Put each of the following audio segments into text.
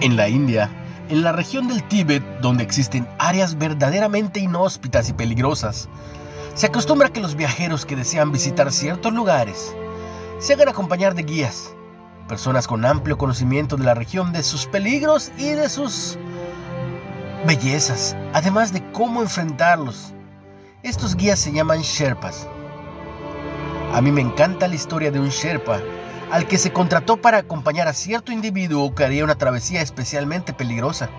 En la India, en la región del Tíbet, donde existen áreas verdaderamente inhóspitas y peligrosas, se acostumbra que los viajeros que desean visitar ciertos lugares se hagan acompañar de guías, personas con amplio conocimiento de la región, de sus peligros y de sus bellezas, además de cómo enfrentarlos. Estos guías se llaman Sherpas. A mí me encanta la historia de un Sherpa al que se contrató para acompañar a cierto individuo que haría una travesía especialmente peligrosa.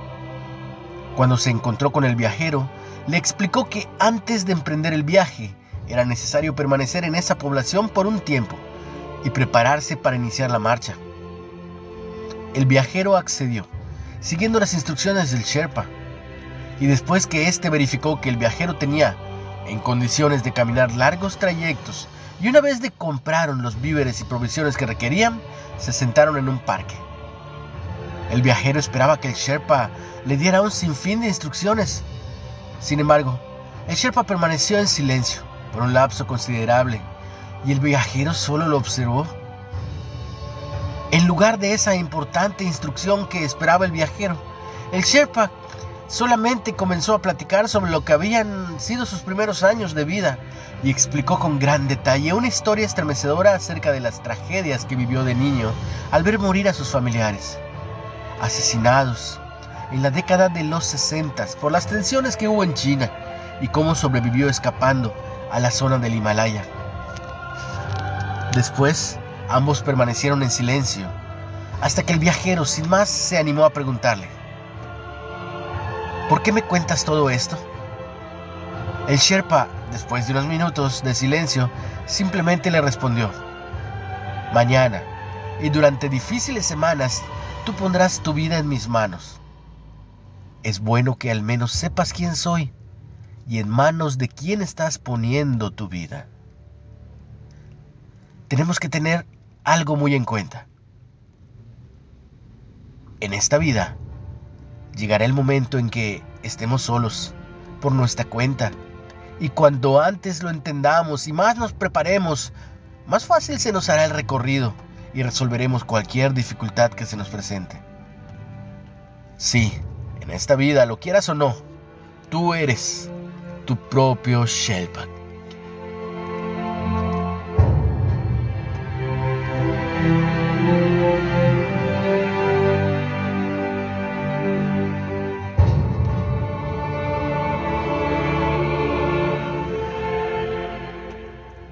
Cuando se encontró con el viajero, le explicó que antes de emprender el viaje era necesario permanecer en esa población por un tiempo y prepararse para iniciar la marcha. El viajero accedió, siguiendo las instrucciones del Sherpa, y después que éste verificó que el viajero tenía en condiciones de caminar largos trayectos y una vez de compraron los víveres y provisiones que requerían, se sentaron en un parque. El viajero esperaba que el Sherpa le diera un sinfín de instrucciones. Sin embargo, el Sherpa permaneció en silencio por un lapso considerable y el viajero solo lo observó. En lugar de esa importante instrucción que esperaba el viajero, el Sherpa solamente comenzó a platicar sobre lo que habían sido sus primeros años de vida y explicó con gran detalle una historia estremecedora acerca de las tragedias que vivió de niño al ver morir a sus familiares, asesinados en la década de los 60 por las tensiones que hubo en China y cómo sobrevivió escapando a la zona del Himalaya. Después, ambos permanecieron en silencio hasta que el viajero sin más se animó a preguntarle, ¿Por qué me cuentas todo esto? El Sherpa, después de unos minutos de silencio, simplemente le respondió, Mañana y durante difíciles semanas tú pondrás tu vida en mis manos. Es bueno que al menos sepas quién soy y en manos de quién estás poniendo tu vida. Tenemos que tener algo muy en cuenta. En esta vida, Llegará el momento en que estemos solos, por nuestra cuenta. Y cuando antes lo entendamos y más nos preparemos, más fácil se nos hará el recorrido y resolveremos cualquier dificultad que se nos presente. Sí, en esta vida, lo quieras o no, tú eres tu propio Shellback.